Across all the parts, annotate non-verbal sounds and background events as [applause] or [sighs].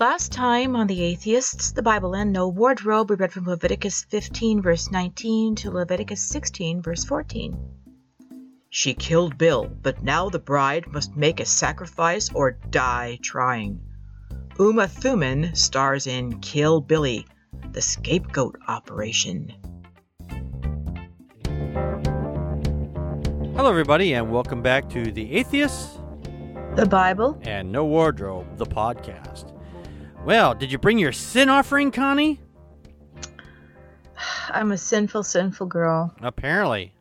Last time on The Atheists, the Bible and No Wardrobe, we read from Leviticus 15, verse 19 to Leviticus 16, verse 14. She killed Bill, but now the bride must make a sacrifice or die trying. Uma Thurman stars in Kill Billy, the scapegoat operation. Hello, everybody, and welcome back to The Atheists The Bible? and No Wardrobe, the podcast. Well, did you bring your sin offering, Connie? [sighs] I'm a sinful, sinful girl. Apparently.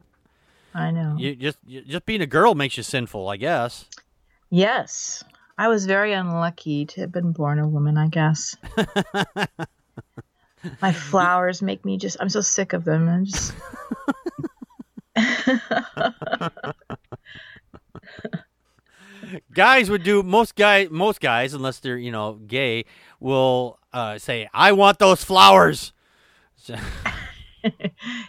I know. You just you, just being a girl makes you sinful, I guess. Yes. I was very unlucky to have been born a woman, I guess. [laughs] My flowers make me just, I'm so sick of them. I'm just. [laughs] guys would do most guy most guys, unless they're you know gay, will uh, say, "I want those flowers." So- [laughs]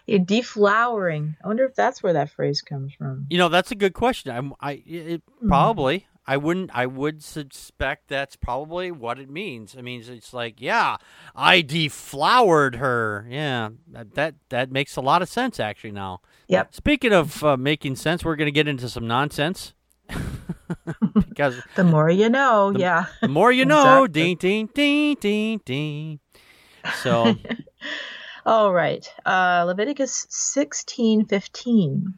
You're deflowering. I wonder if that's where that phrase comes from. you know, that's a good question. I'm, I it, probably. I wouldn't. I would suspect that's probably what it means. It means it's like, yeah, I deflowered her. Yeah, that that, that makes a lot of sense actually. Now, Yep. Speaking of uh, making sense, we're going to get into some nonsense [laughs] because The more you know, yeah. the more you know, Exactly. ding, ding, ding, ding, ding. So, [laughs] All right. Uh, Leviticus sixteen fifteen.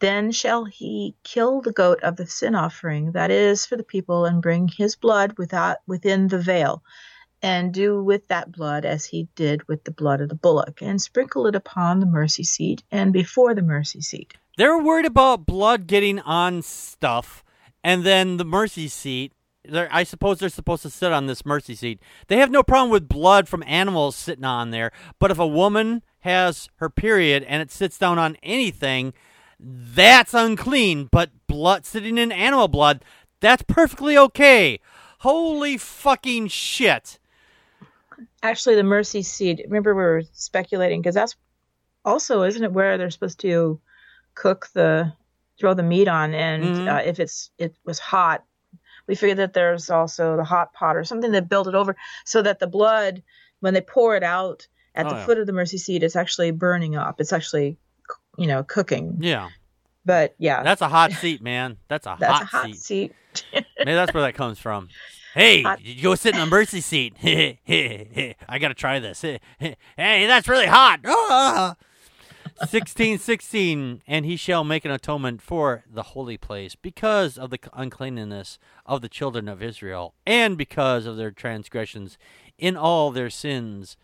Then shall he kill the goat of the sin offering that is for the people, and bring his blood without within the veil, and do with that blood as he did with the blood of the bullock, and sprinkle it upon the mercy seat and before the mercy seat. They're worried about blood getting on stuff, and then the mercy seat. I suppose they're supposed to sit on this mercy seat. They have no problem with blood from animals sitting on there, but if a woman has her period and it sits down on anything, that's unclean. But blood sitting in animal blood, that's perfectly okay. Holy fucking shit! Actually, the mercy seat. Remember, we were speculating because that's also, isn't it, where they're supposed to cook the throw the meat on, and Mhm. uh, if it's it was hot, we figured that there's also the hot pot or something that built it over so that the blood, when they pour it out at Oh, the yeah. foot of the mercy seat, it's actually burning up. It's actually, you know, cooking. Yeah, But yeah, that's a hot seat, man. That's a [laughs] that's hot a hot seat. seat. [laughs] Maybe that's where that comes from. Hey, Hot- you go sit in a mercy seat. [laughs] I gotta try this. hey, that's really hot. Ah. Sixteen, sixteen, and he shall make an atonement for the holy place because of the uncleanness of the children of Israel, and because of their transgressions in all their sins.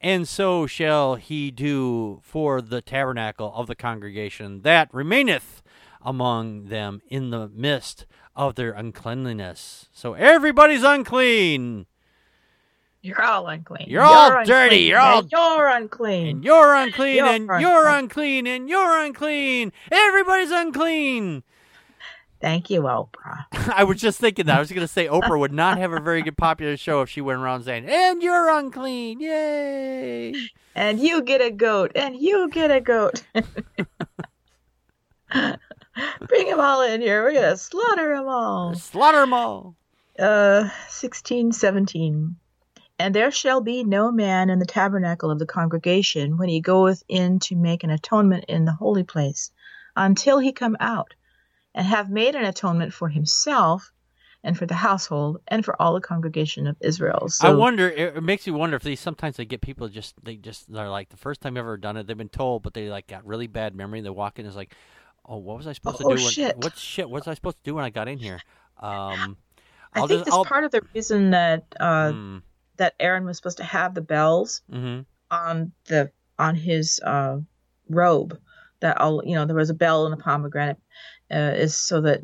And so shall he do for the tabernacle of the congregation that remaineth among them in the midst of their uncleanliness. So everybody's unclean, You're all unclean. You're all dirty. You're all- and You're unclean. and you're unclean, You're and you're unclean. unclean, and you're unclean. Everybody's unclean. Thank you, Oprah. [laughs] I was just thinking that. I was going to say Oprah would not have a very good popular show if she went around saying, and you're unclean. Yay. and you get a goat, and you get a goat. [laughs] Bring them all in here. We're gonna slaughter them all. Slaughter them all. Uh, sixteen, seventeen. And there shall be no man in the tabernacle of the congregation when he goeth in to make an atonement in the holy place, until he come out, and have made an atonement for himself, and for the household, and for all the congregation of Israel. So, I wonder. It, it makes me wonder if they sometimes they get people just they just they're like the first time ever done it. They've been told, but they like got really bad memory. They walk in, it's like, oh, what was I supposed Oh, to do? When, shit. What shit? What was I supposed to do when I got in here? [laughs] Um, I I'll think just- this I'll- part of the reason that uh, mm, that Aaron was supposed to have the bells hmm on the on his uh, robe that all you know there was a bell and a pomegranate uh, is so that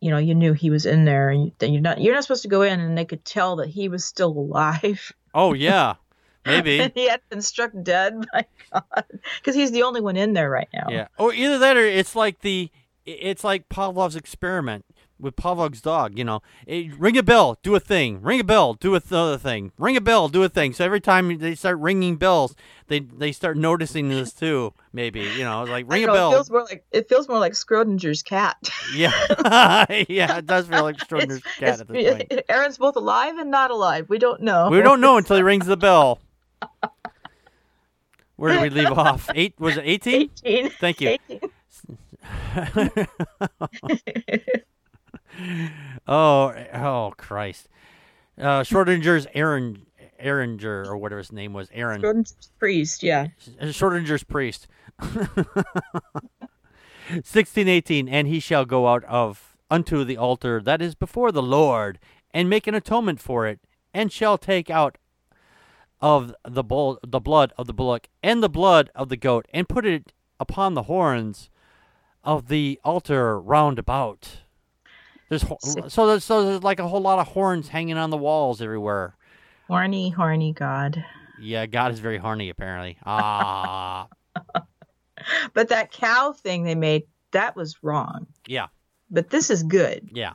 you know you knew he was in there and you, that you're not you're not supposed to go in and they could tell that he was still alive Oh yeah, maybe. [laughs] he had been struck dead by God because he's the only one in there right now Yeah. Or either that, or it's like the it's like Pavlov's experiment. With Pavlov's dog. You know, Eh, ring a bell, do a thing. Ring a bell, do a th- thing. Ring a bell, do a thing. So every time they start ringing bells, they they start noticing this too. Maybe you know, like ring a bell. It feels more like it feels more like Schrodinger's cat. Yeah, [laughs] yeah, it does feel like [laughs] Schrodinger's It's- cat at this point. Aaron's both alive and not alive. We don't know. We don't know until he rings the bell. [laughs] Where did we leave off? Eight was it eighteen? 18. Thank you. 18. [laughs] oh, oh Christ! Uh, Schrodinger's Aaron, Aaronger or whatever his name was, Aaron. Schrodinger's priest, yeah. Schrodinger's priest. [laughs] 1618 and he shall go out of unto the altar that is before the Lord and make an atonement for it and shall take out of the bull the blood of the bullock and the blood of the goat and put it upon the horns of the altar round about. There's ho- so there's, so there's like a whole lot of horns hanging on the walls everywhere. Horny, horny God. Yeah, God is very horny apparently. Ah, [laughs] But that cow thing they made, that was wrong. yeah, But this is good. yeah.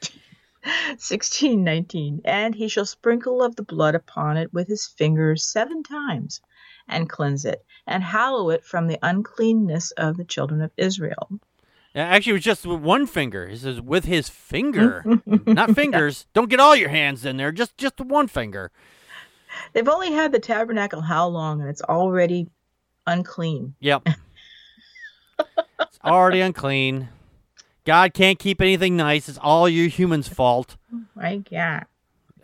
[laughs] 1619. And he shall sprinkle of the blood upon it with his fingers seven times, and cleanse it, and hallow it from the uncleanness of the children of Israel. Yeah, Actually, it was just with one finger. He says with his finger, [laughs] not fingers. Don't get all your hands in there. Just just one finger. They've only had the tabernacle how long, and it's already unclean. Yep. [laughs] it's already unclean. God can't keep anything nice. It's all you humans' fault. My God.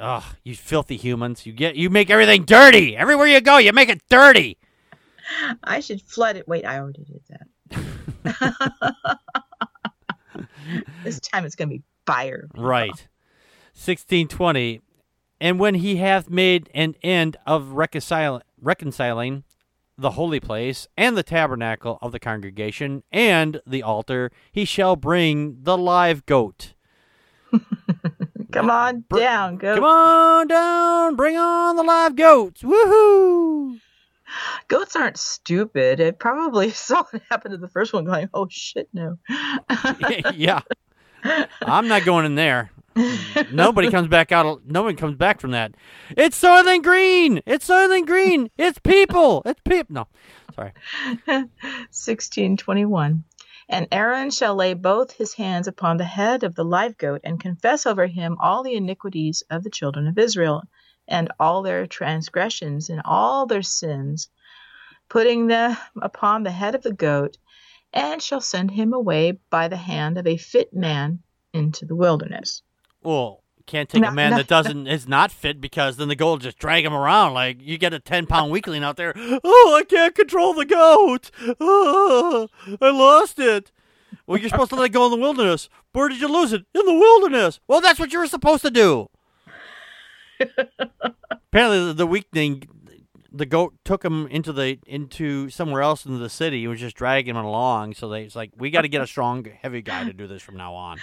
Ugh, you filthy humans. You get you make everything dirty. Everywhere you go, you make it dirty. I should flood it. Wait, I already did that. [laughs] this time it's going to be fire. Right. 1620. And when he hath made an end of reconcil- reconciling the holy place and the tabernacle of the congregation and the altar, he shall bring the live goat. [laughs] Come on Br- down, go. Come on down, bring on the live goats. Woohoo! Goats aren't stupid. It probably [laughs] saw what happened to the first one, going, "Oh shit, no." [laughs] yeah. [laughs] I'm not going in there. Nobody comes back out. Nobody comes back from that. It's Soylent Green. It's Soylent Green. It's people. It's people. No, sorry. 1621. And Aaron shall lay both his hands upon the head of the live goat and confess over him all the iniquities of the children of Israel and all their transgressions and all their sins, putting them upon the head of the goat, and shall send him away by the hand of a fit man into the wilderness. Well, can't take No, a man no, that doesn't is not fit because then the goat will just drag him around like you get a ten pound weakling out there. Oh, I can't control the goat. Oh, I lost it. Well, you're supposed to let it go in the wilderness. Where did you lose it? In the wilderness. Well, that's what you were supposed to do. [laughs] Apparently, the, the weakling, the goat took him into the into somewhere else into the city. He was just dragging him along. So they it's like we got to get a strong, heavy guy to do this from now on.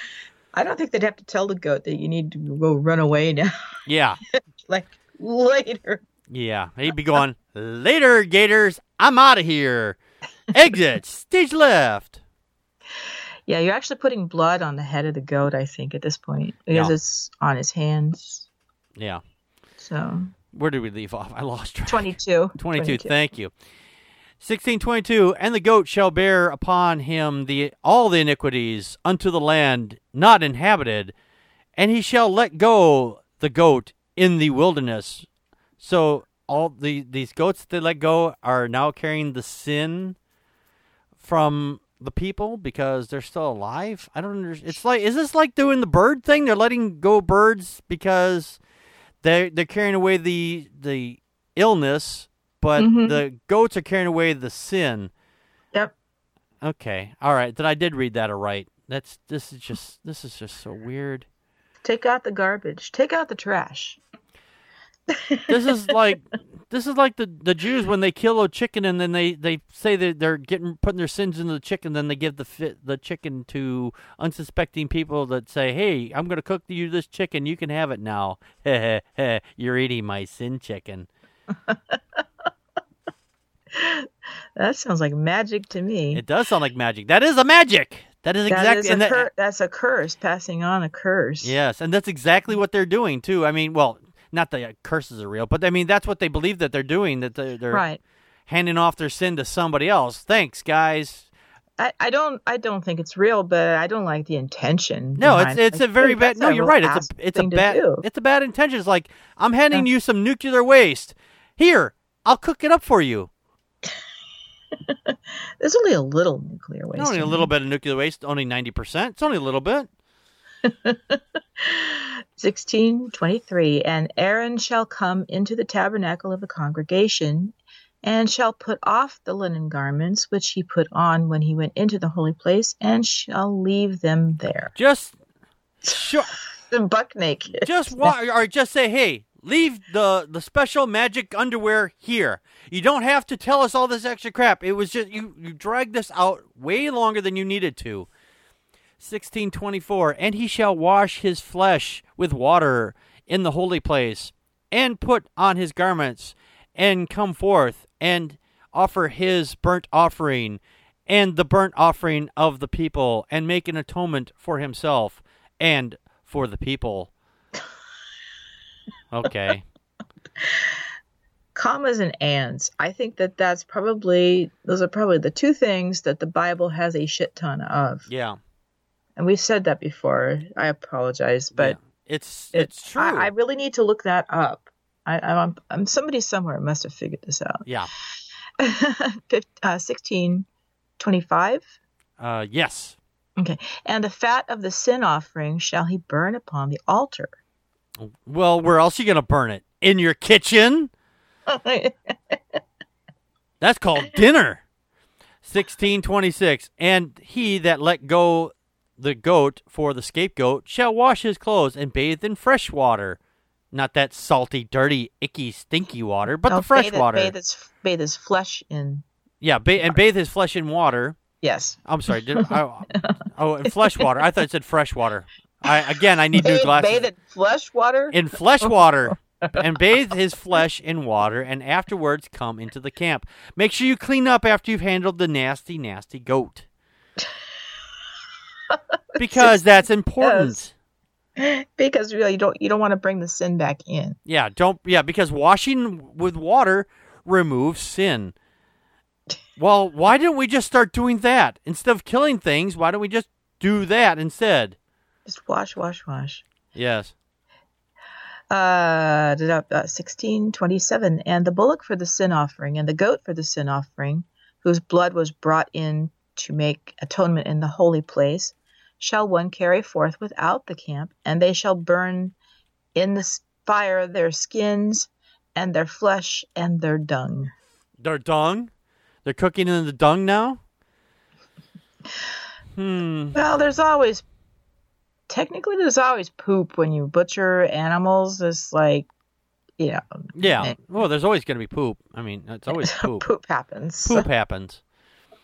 I don't think they'd have to tell the goat that you need to go run away now. Yeah. [laughs] like later. Yeah, he'd be going, later, Gators, I'm out of here. Exit, stage left. Yeah, you're actually putting blood on the head of the goat, I think, at this point, because Yeah. it's on his hands. Yeah. So Where did we leave off? I lost track. 22. [laughs] 22, thank you. 1622, and the goat shall bear upon him the all the iniquities unto the land not inhabited, and he shall let go the goat in the wilderness. So all the these goats that they let go are now carrying the sin from the people because they're still alive. I don't understand. It's like is this like doing the bird thing? They're letting go birds because they they're carrying away the the illness, but Mhm. the goats are carrying away the sin. Yep. Okay. All right. Then I did read that all right. That's this is just this is just so weird. Take out the garbage. Take out the trash. This is [laughs] like this is like the, the Jews when they kill a chicken and then they, they say that they're getting putting their sins into the chicken, then they give the fit, the chicken to unsuspecting people that say, "Hey, I'm going to cook you this chicken. You can have it now." [laughs] You're eating my sin chicken. [laughs] That sounds like magic to me. It does sound like magic. That is a magic. That is exactly is a and that- cur- that's a curse, passing on a curse. Yes, and that's exactly what they're doing too. I mean, well, not the curses are real, but I mean that's what they believe that they're doing. That they're, they're Right. handing off their sin to somebody else. Thanks, guys. I, I don't I don't think it's real, but I don't like the intention. No, it's behind- it's a like, very bad. No, you're right. It's a it's a bad it's a bad intention. It's like I'm handing you some nuclear waste. Here, I'll cook it up for you. [laughs] There's only a little nuclear waste. only a little bit of nuclear waste, only ninety percent. It's only a little bit. [laughs] 1623 And Aaron shall come into the tabernacle of the congregation, and shall put off the linen garments which he put on when he went into the holy place, and shall leave them there. Just [laughs] sure. Buck naked. just [laughs] or just say, hey, leave the the special magic underwear here. You don't have to tell us all this extra crap. It was just you you dragged this out way longer than you needed to. 1624 and he shall wash his flesh with water in the holy place and put on his garments and come forth and offer his burnt offering and the burnt offering of the people and make an atonement for himself and for the people. [laughs] Okay. commas and ands. I think that that's probably those are probably the two things that the Bible has a shit ton of. Yeah. And we've said that before. I apologize, but yeah. it's it- it's true. I, I really need to look that up. I, I'm, I'm somebody somewhere must have figured this out. yeah. [laughs] Uh, 1625. Uh yes. Okay. And the fat of the sin offering shall he burn upon the altar. Well, where else are you going to burn it? In your kitchen? [laughs] That's called dinner. 1626 And he that let go the goat for the scapegoat shall wash his clothes and bathe in fresh water. Not that salty, dirty, icky, stinky water, but No, the fresh bathe water. Bathe his, bathe his flesh in. yeah, ba- and bathe his flesh in water. Yes. I'm sorry. Did [laughs] I, oh, oh, in flesh water. I thought it said fresh water. I again, I need new Bathe, glasses. bathe in flesh water? in flesh water [laughs] and bathe his flesh in water and afterwards come into the camp. Make sure you clean up after you've handled the nasty, nasty goat. Because that's important. because really you don't you don't want to bring the sin back in. Yeah, don't yeah, because washing with water removes sin. Well, why didn't we just start doing that? Instead of killing things, why don't we just do that instead? Just wash, wash, wash. Yes. Uh, uh, 1627 and the bullock for the sin offering and the goat for the sin offering whose blood was brought in to make atonement in the holy place shall one carry forth without the camp and they shall burn in the fire their skins and their flesh and their dung Their dung? They're cooking in the dung now? Hmm. well there's always technically there's always poop when you butcher animals it's like you know Yeah. Eh. Well, there's always going to be poop. I mean, it's [laughs] always poop. poop happens Poop happens.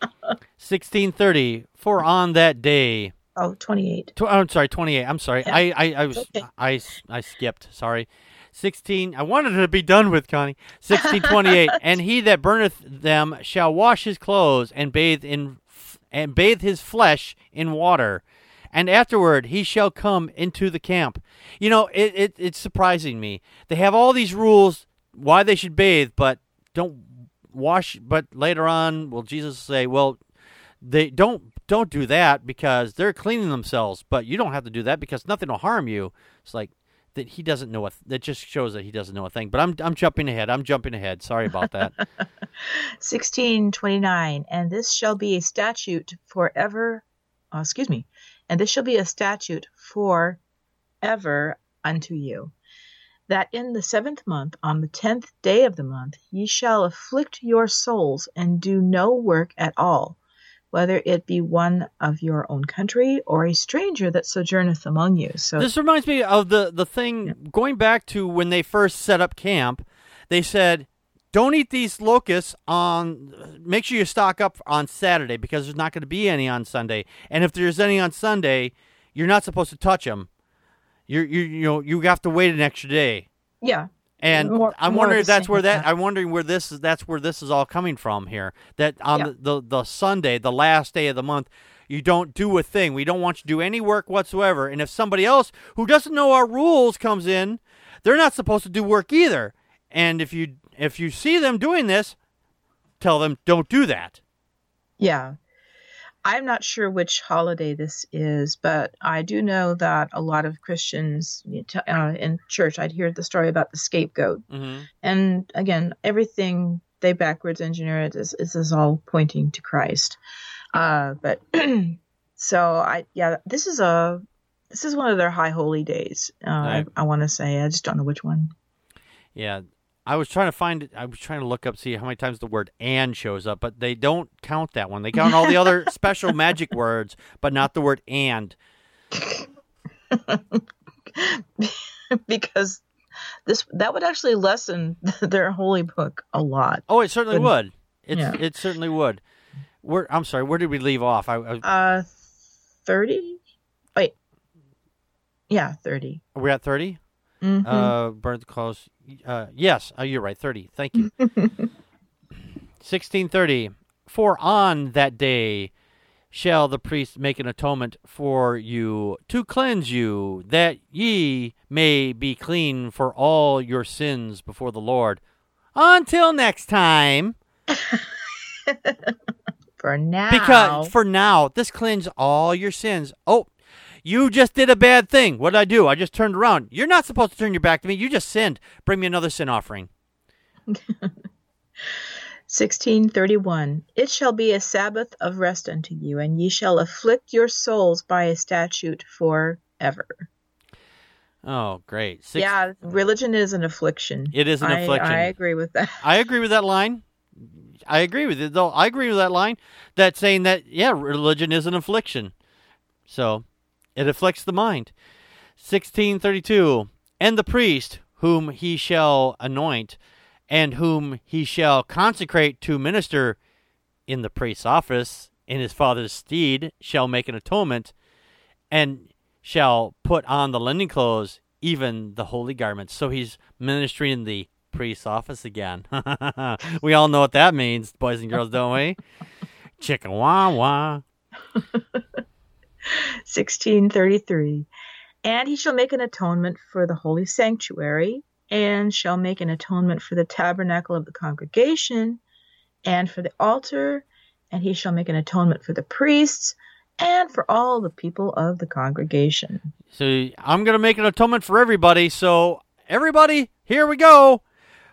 [laughs] 1630. For on that day. Oh 28 Tw- I'm sorry, 28. I'm sorry. Yeah. I, I, I was Okay. I, I skipped. Sorry. 16. I wanted to be done with Connie. 1628. [laughs] and he that burneth them shall wash his clothes and bathe in f- and bathe his flesh in water. And afterward he shall come into the camp. You know, it, it it's surprising me. They have all these rules why they should bathe, but don't wash. But later on, will Jesus say, "Well, they don't don't do that because they're cleaning themselves, but you don't have to do that because nothing will harm you." It's like that he doesn't know a. That just shows that he doesn't know a thing. But I'm I'm jumping ahead. I'm jumping ahead. Sorry about that. [laughs] 1629 and this shall be a statute forever uh, excuse me and this shall be a statute for ever unto you that in the seventh month on the tenth day of the month ye shall afflict your souls and do no work at all whether it be one of your own country or a stranger that sojourneth among you so this reminds me of the the thing going back to when they first set up camp. They said, "Don't eat these locusts on. Make sure you stock up on Saturday because there's not going to be any on Sunday. And if there's any on Sunday, you're not supposed to touch them. You're you you know you have to wait an extra day." yeah And More- I'm wondering if that's where that, that. I'm wondering where this is that's where this is all coming from here. That on Yeah. the, the the Sunday, the last day of the month, You don't do a thing. We don't want you to do any work whatsoever. And if somebody else who doesn't know our rules comes in, they're not supposed to do work either. And if you if you see them doing this, tell them don't do that. Yeah. I'm not sure which holiday this is, but I do know that a lot of Christians uh, in church, I'd hear the story about the scapegoat. Mm-hmm. And again, everything they backwards engineer it is, is, is all pointing to Christ. Uh, but [clears throat] so I, yeah, this is a, this is one of their high holy days. Uh, Right. I, I want to say, I just don't know which one. Yeah, I was trying to find it. I was trying to look up see how many times the word "and" shows up, but they don't count that one. They count all the [laughs] other special magic words, but not the word "and." [laughs] because this that would actually lessen [laughs] their holy book a lot. Oh, it certainly Good. would. It's, Yeah. It certainly would. Where I'm sorry, where did we leave off? I, I Uh, thirty. Wait. Yeah, thirty. are we at 30 Mhm. Uh, burn the clothes. Uh, yes, uh, you're right. Thirty. Thank you. [laughs] Sixteen thirty. For on that day shall the priest make an atonement for you to cleanse you, that ye may be clean for all your sins before the Lord. Until next time, [laughs] For now. because for now this cleanse all your sins. Oh. You just did a bad thing. What did I do? I just turned around. You're not supposed to turn your back to me. You just sinned. Bring me another sin offering. [laughs] 1631 It shall be a Sabbath of rest unto you, and ye shall afflict your souls by a statute forever. Oh, great. Six- yeah, religion is an affliction. It is an I, affliction. I agree with that. [laughs] I agree with that line. I agree with it, though. I agree with that line. That saying that yeah, religion is an affliction. So, it afflicts the mind. Sixteen thirty-two, and the priest whom he shall anoint, and whom he shall consecrate to minister in the priest's office in his father's stead, shall make an atonement, and shall put on the linen clothes, even the holy garments. So he's ministering in the priest's office again. [laughs] we all know what that means, boys and girls, don't we? [laughs] Chicka wah wah. [laughs] 1633 And he shall make an atonement for the holy sanctuary, and shall make an atonement for the tabernacle of the congregation, and for the altar, and he shall make an atonement for the priests, and for all the people of the congregation. So I'm gonna make an atonement for everybody. So everybody, here we go.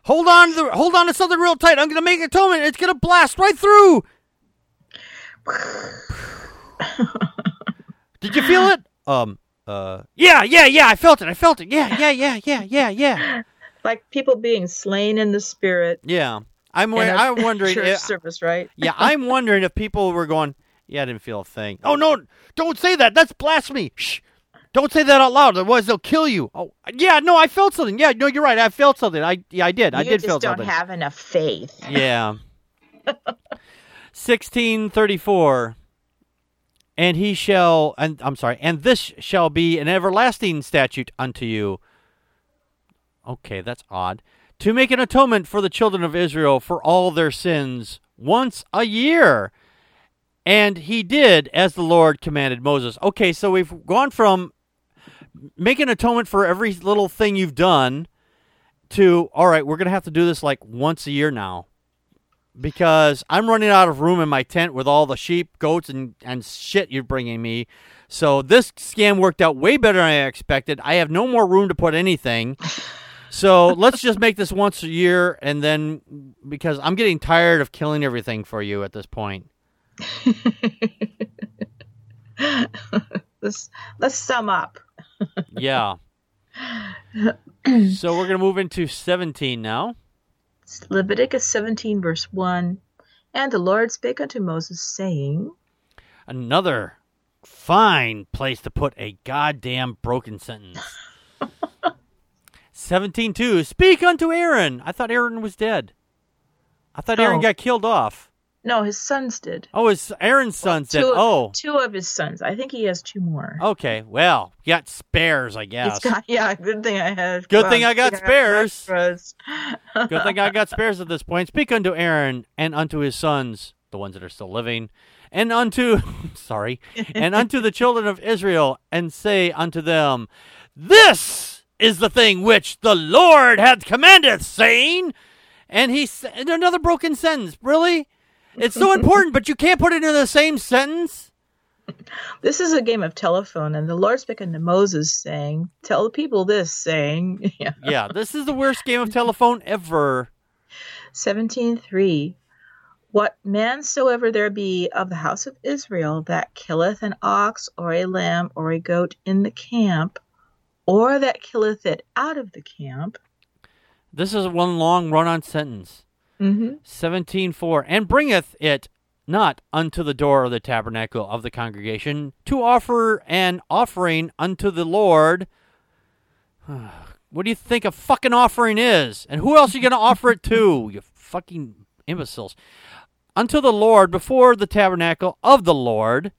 Hold on to the, hold on to something real tight. I'm gonna make an atonement. It's gonna blast right through. [laughs] Did you feel it? [gasps] Um. Uh. Yeah. Yeah. Yeah. I felt it. I felt it. Yeah. Yeah. Yeah. Yeah. Yeah. Yeah. [laughs] Like people being slain in the spirit. Yeah. I'm. wa- in a I'm wondering. [laughs] church If, service, right? yeah. [laughs] I'm wondering if people were going. Yeah. I didn't feel a thing. Oh no! Don't say that. That's blasphemy. Shh. Don't say that out loud. Otherwise, they'll kill you. Oh. Yeah. No. I felt something. Yeah. No. You're right. I felt something. I. Yeah. I did. I did feel something. you just don't have enough faith. Yeah. 1634 and he shall and I'm sorry and this shall be an everlasting statute unto you. Okay that's odd. To make an atonement for the children of Israel for all their sins once a year. And he did as the Lord commanded Moses. Okay so we've gone from making atonement for every little thing you've done to all right we're going to have to do this like once a year now because I'm running out of room in my tent with all the sheep, goats, and, and shit you're bringing me. So this scam worked out way better than I expected. I have no more room to put anything. [laughs] So let's just make this once a year, and then because I'm getting tired of killing everything for you at this point. [laughs] let's let's sum up. Yeah. [laughs] so we're gonna move into 17 now. Leviticus 17, verse 1. And the Lord spake unto Moses, saying, Another fine place to put a goddamn broken sentence. 17.2. Speak unto Aaron. I thought Aaron was dead. I thought Aaron Oh. got killed off. No, his sons did. Oh, his Aaron's sons said, Two, "Oh, two of his sons. I think he has two more. okay. Well, you got spares, I guess. got, [laughs] yeah, good thing I had. Good well, thing [laughs] I got spares. extras. [laughs] Good thing I got spares at this point. Speak unto Aaron and unto his sons, the ones that are still living, and unto sorry, and unto the children of Israel, and say unto them, This is the thing which the Lord hath commanded, saying, and he said another broken sentence. Really? It's so important, but you can't put it in the same sentence. This is a game of telephone, and the Lord spake to Moses, saying, Tell the people this, saying, [laughs] yeah. Yeah, this is the worst game of telephone ever. 17.3 What man soever there be of the house of Israel that killeth an ox or a lamb or a goat in the camp, or that killeth it out of the camp. This is one long run-on sentence. Mm-hmm. 17.4 And bringeth it not unto the door of the tabernacle of the congregation to offer an offering unto the Lord. [sighs] what do you think a fucking offering is? And who else are you going to offer it to? [laughs] You fucking imbeciles. Unto the Lord before the tabernacle of the Lord.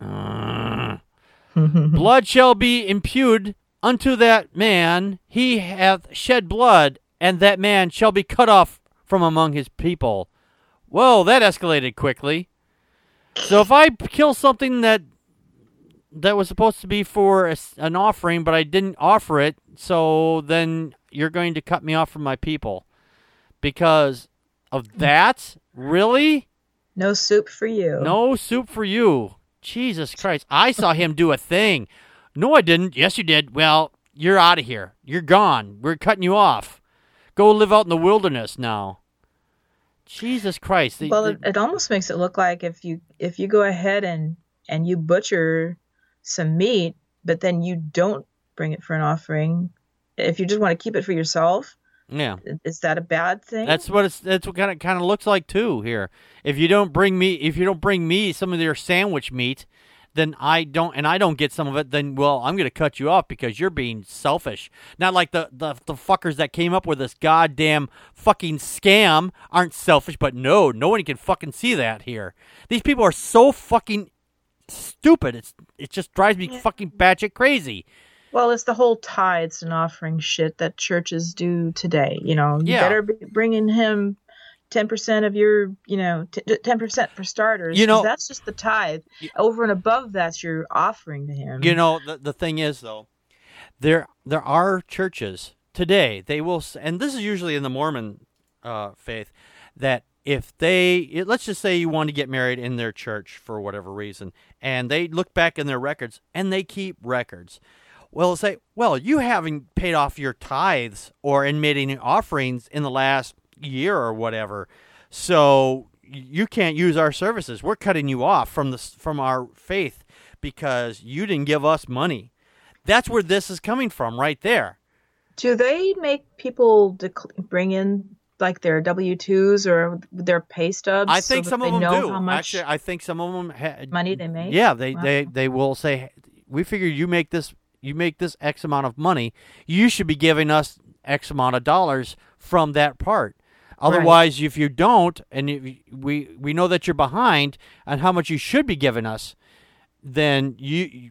Uh, [laughs] blood shall be imputed unto that man. He hath shed blood, and that man shall be cut off from among his people. Whoa, that escalated quickly. So if I kill something that that was supposed to be for a, an offering, but I didn't offer it, so then you're going to cut me off from my people because of hmm. that? Really? No soup for you. No soup for you. Jesus Christ. I saw him do a thing. No, I didn't. Yes, you did. Well, you're out of here. You're gone. We're cutting you off. Go live out in the wilderness now. Jesus Christ. Well, it almost makes it look like if you if you go ahead and and you butcher some meat, but then you don't bring it for an offering, if you just want to keep it for yourself, yeah. is that a bad thing? That's what it's. That's what kind of kind of looks like too here. If you don't bring me, if you don't bring me some of your sandwich meat, then I don't, and I don't get some of it. Then well, I'm going to cut you off because you're being selfish. Not like the the the fuckers that came up with this goddamn fucking scam aren't selfish, but no, no one can fucking see that here. These people are so fucking stupid. It's it just drives me fucking batshit crazy. Well, it's the whole tithes and offering shit that churches do today. You know, you Yeah. better be bringing him ten percent of your, you know, ten percent for starters. You know- that's just the tithe. Over and above that's your offering to him. You know, the the thing is though, there there are churches today. They will, and this is usually in the Mormon uh, faith, that if they let's just say you want to get married in their church for whatever reason, and they look back in their records and they keep records. Well, say, well, you haven't paid off your tithes or any offerings in the last year or whatever, so you can't use our services. We're cutting you off from the from our faith because you didn't give us money. That's where this is coming from, right there. Do they make people dec- bring in like their W twos or their pay stubs? I think that some of them know do. How much Actually, I think some of them ha- money they make? Yeah, they, Wow. they they will say, we figure you make this you make this X amount of money, you should be giving us X amount of dollars from that part. Otherwise, if you don't, and if we we know that you're behind on how much you should be giving us, then you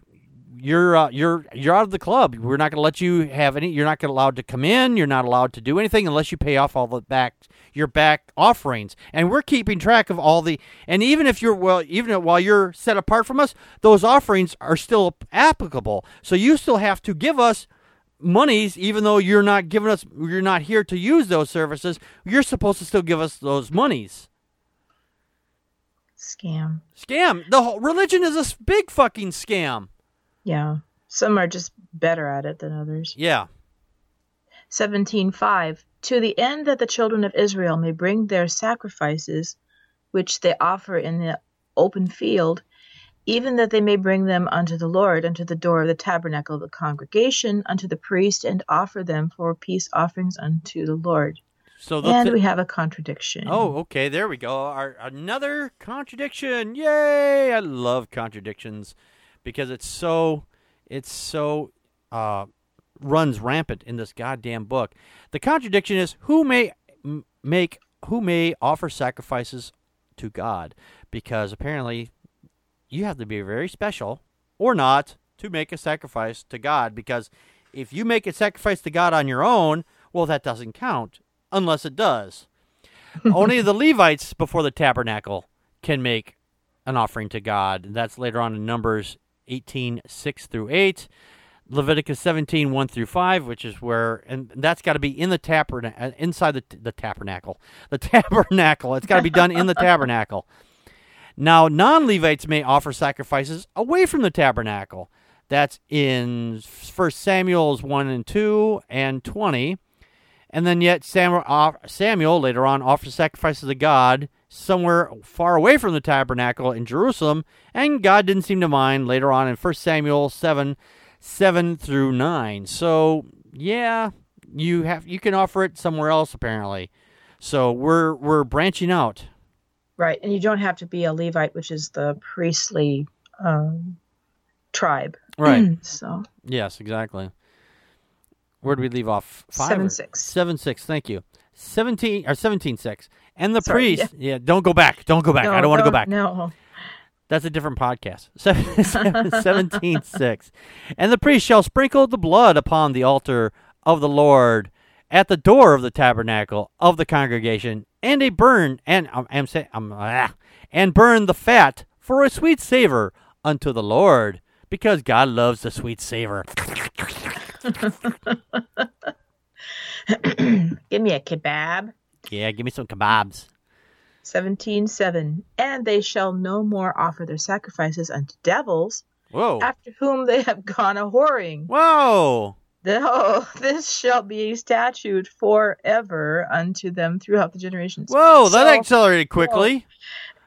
you're uh, you're you're out of the club. We're not going to let you have any. You're not going allowed to come in. You're not allowed to do anything unless you pay off all the back your back offerings. And we're keeping track of all the. And even if you're well, even while you're set apart from us, those offerings are still applicable. So you still have to give us monies, even though you're not giving us. You're not here to use those services. You're supposed to still give us those monies. Scam. Scam. The whole religion is a big fucking scam. Yeah. Some are just better at it than others. Yeah. 17:5 To the end that the children of Israel may bring their sacrifices which they offer in the open field even that they may bring them unto the Lord unto the door of the tabernacle of the congregation unto the priest and offer them for peace offerings unto the Lord. So the And thi- we have a contradiction. Oh, okay. There we go. Our another contradiction. Yay! I love contradictions because it's so it's so uh, runs rampant in this goddamn book. The contradiction is who may m- make who may offer sacrifices to God because apparently you have to be very special or not to make a sacrifice to God because if you make a sacrifice to God on your own, well that doesn't count unless it does. [laughs] Only the Levites before the tabernacle can make an offering to God. And that's later on in Numbers 18, 6 through 8. Leviticus 17, 1 through 5, which is where, and that's got to be in the tabernacle, uh, inside the, the tabernacle. The [laughs] tabernacle. It's got to be done in the [laughs] tabernacle. Now, non Levites may offer sacrifices away from the tabernacle. That's in 1 Samuel's 1 and 2 and 20. And then yet Samuel, Samuel later on offers sacrifices to God somewhere far away from the tabernacle in Jerusalem, and God didn't seem to mind later on in 1 Samuel 7 7 through 9. So, yeah, you have you can offer it somewhere else apparently. So, we're we're branching out. Right, and you don't have to be a Levite, which is the priestly um, tribe. [clears throat] Right. so, Yes, exactly. Where did we leave off? Five Seven or- six. Seven six. Thank you. Seventeen or seventeen six. And the Sorry, priest. Yeah. Don't go back. Don't go back. I don't want to go back. No. That's a different podcast. [laughs] Seven- [laughs] seven- Seventeen six. And the priest shall sprinkle the blood upon the altar of the Lord at the door of the tabernacle of the congregation, and a burn and um, I'm saying um, ah, and burn the fat for a sweet savor unto the Lord, because God loves the sweet savor. [laughs] [clears throat] Give me a kebab. Yeah, give me some kebabs. 17:7 And they shall no more offer their sacrifices unto devils, Whoa. after whom they have gone a whoring. Whoa. No, [laughs] this shall be a statute forever unto them throughout the generations. Whoa, that So- accelerated quickly.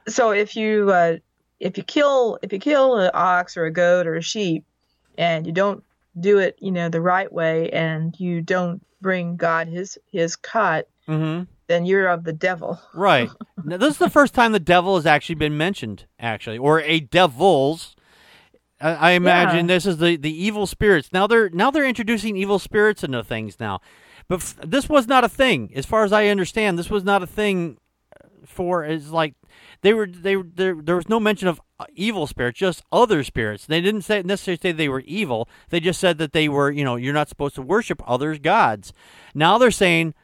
So if you uh, if you kill if you kill an ox or a goat or a sheep, and you don't do it, you know, the right way, and you don't bring God his his cut, hmm then you're of the devil. Right. [laughs] now, this is the first time the devil has actually been mentioned, actually, or a devil's. I, I imagine this is the, the evil spirits. Now they're now they're introducing evil spirits into things now, but f- this was not a thing, as far as I understand. This was not a thing for is like they were they were there. There was no mention of uh, evil spirits, just other spirits. They didn't say necessarily say they were evil. They just said that they were you know you're not supposed to worship other gods. Now they're saying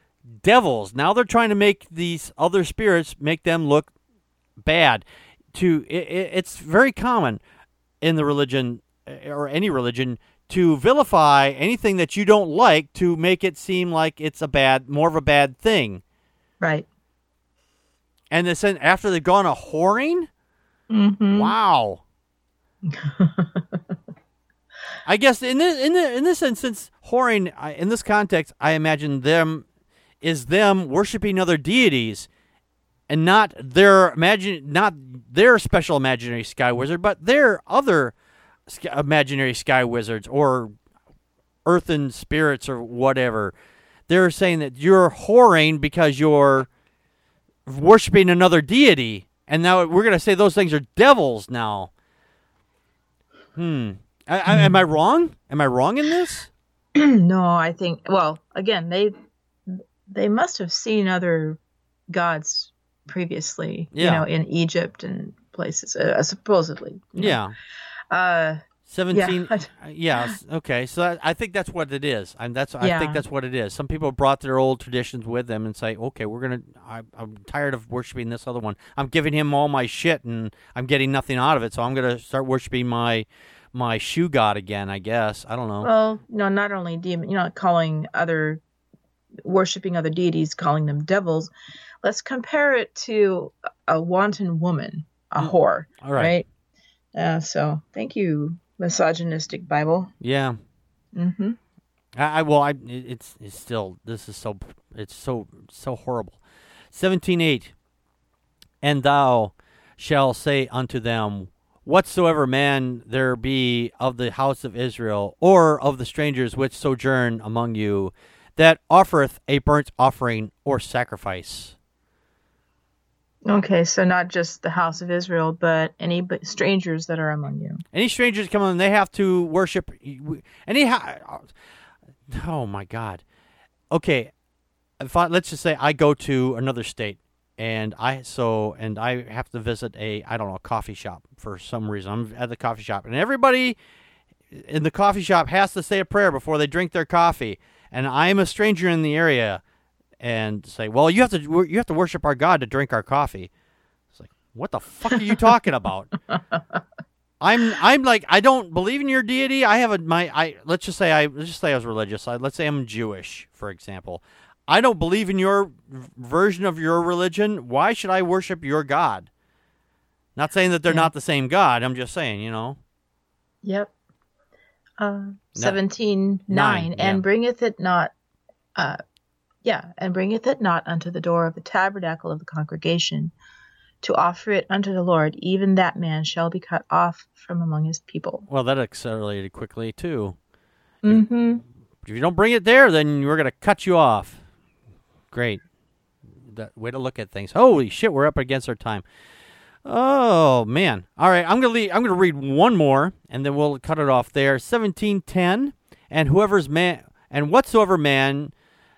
devils. Now they're trying to make these other spirits make them look bad. To it, it, it's very common in the religion uh, or any religion to vilify anything that you don't like to make it seem like it's a bad, more of a bad thing. Right. And they said after they've gone a whoring, Mm-hmm. wow. [laughs] I guess in this in the, in this instance, whoring in this context, I imagine them is them worshiping other deities, and not their imagine not their special imaginary sky wizard, but their other sk- imaginary sky wizards or earthen spirits or whatever. They're saying that you're whoring because you're worshiping another deity, and now we're going to say those things are devils now. Hmm. I, I, am I wrong? Am I wrong in this? [clears throat] no, I think. Well, again, they they must have seen other gods previously. Yeah. You know, in Egypt and places, uh, supposedly. Yeah. Uh, Seventeen. yeah. [laughs] uh, yeah. Okay. So I think that's what it is. And that's I Yeah. think that's what it is. Some people brought their old traditions with them and say, "Okay, we're gonna. I, I'm tired of worshiping this other one. I'm giving him all my shit, and I'm getting nothing out of it. So I'm gonna start worshiping my my shoe god again. I guess. I don't know. Well, no, not only demon, you know, calling other, worshiping other deities, calling them devils. Let's compare it to a wanton woman, a Mm. whore, all right. right? Uh, so, thank you, misogynistic Bible. Yeah. hmm I, I well, I it- it's it's still this is so it's so so horrible. Seventeen eight, and thou shall say unto them, Whatsoever man there be of the house of Israel, or of the strangers which sojourn among you, that offereth a burnt offering or sacrifice. Okay, so not just the house of Israel, but any strangers that are among you. Any strangers come in, they have to worship. Any, oh my God. Okay, if I, let's just say I go to another state, and I so and I have to visit a I don't know a coffee shop for some reason. I'm at the coffee shop, and everybody in the coffee shop has to say a prayer before they drink their coffee. And I'm a stranger in the area, and say, "Well, you have to you have to worship our God to drink our coffee." It's like, What the fuck are you talking about? [laughs] I'm I'm like I don't believe in your deity. I have a my I let's just say I let's just say I was religious. I, let's say I'm Jewish, for example. I don't believe in your version of your religion. Why should I worship your God? Not saying that they're Yeah. not the same God. I'm just saying, you know. Yep. Uh, seventeen nine, Nine, yeah. and bringeth it not, uh, yeah, and bringeth it not unto the door of the tabernacle of the congregation, to offer it unto the Lord. Even that man shall be cut off from among his people. Well, that accelerated quickly too. Mm-hmm. If you don't bring it there, then we're gonna cut you off. Great. That way to look at things. Holy shit, we're up against our time. Oh man. All right, I'm gonna leave, I'm gonna read one more, and then we'll cut it off there. Seventeen ten, and whoever's man and whatsoever man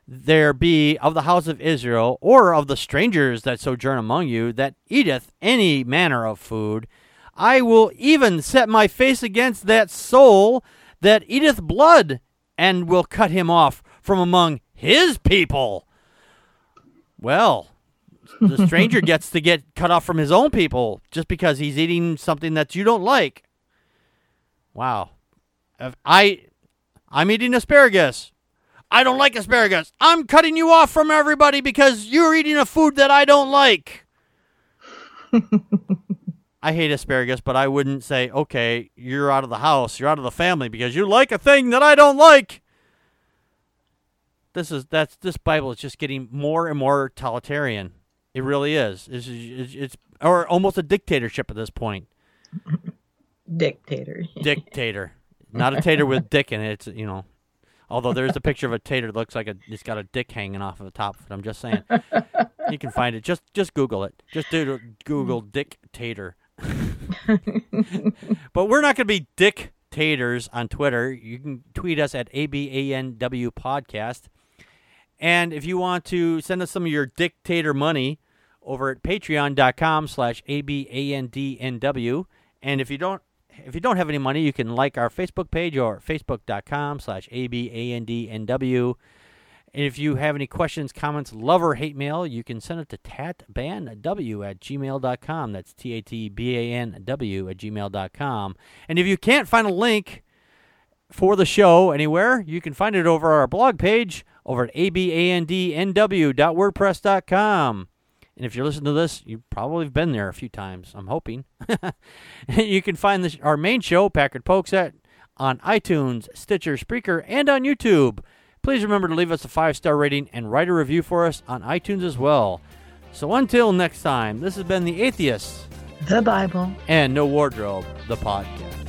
there be of the house of Israel, or of the strangers that sojourn among you, that eateth any manner of food, I will even set my face against that soul that eateth blood, and will cut him off from among his people. Well, the stranger [laughs] gets to get cut off from his own people just because he's eating something that you don't like. Wow. If I I'm eating asparagus. I don't like asparagus. I'm cutting you off from everybody because you're eating a food that I don't like. [laughs] I hate asparagus, but I wouldn't say, "Okay, you're out of the house, you're out of the family because you like a thing that I don't like." This is that's this Bible is just getting more and more totalitarian. It really is. It's, it's, it's or almost a dictatorship at this point. [laughs] Dictator. [laughs] Dictator, not a tater with dick in it. It's you know, although there's a picture of a tater that looks like a it's got a dick hanging off of the top. of it. I'm just saying, [laughs] you can find it. Just just Google it. Just do Google dictator. but we're not going to be dictators on Twitter. You can tweet us at ABANW Podcast. And if you want to send us some of your dictator money over at patreon.com slash ABANDNW. And if you don't if you don't have any money, you can like our Facebook page or facebook.com slash ABANDNW. And if you have any questions, comments, love, or hate mail, you can send it to tatbanw at gmail.com. That's T A T B A N W at gmail.com. And if you can't find a link for the show anywhere, you can find it over our blog page over at abandnw.wordpress.com. And if you're listening to this, you probably have been there a few times. I'm hoping. [laughs] you can find this, our main show, Packard Pokes, at on iTunes, Stitcher, Spreaker, and on YouTube. Please remember to leave us a five star rating and write a review for us on iTunes as well. So until next time, this has been The Atheist The Bible. and No Wardrobe, the podcast.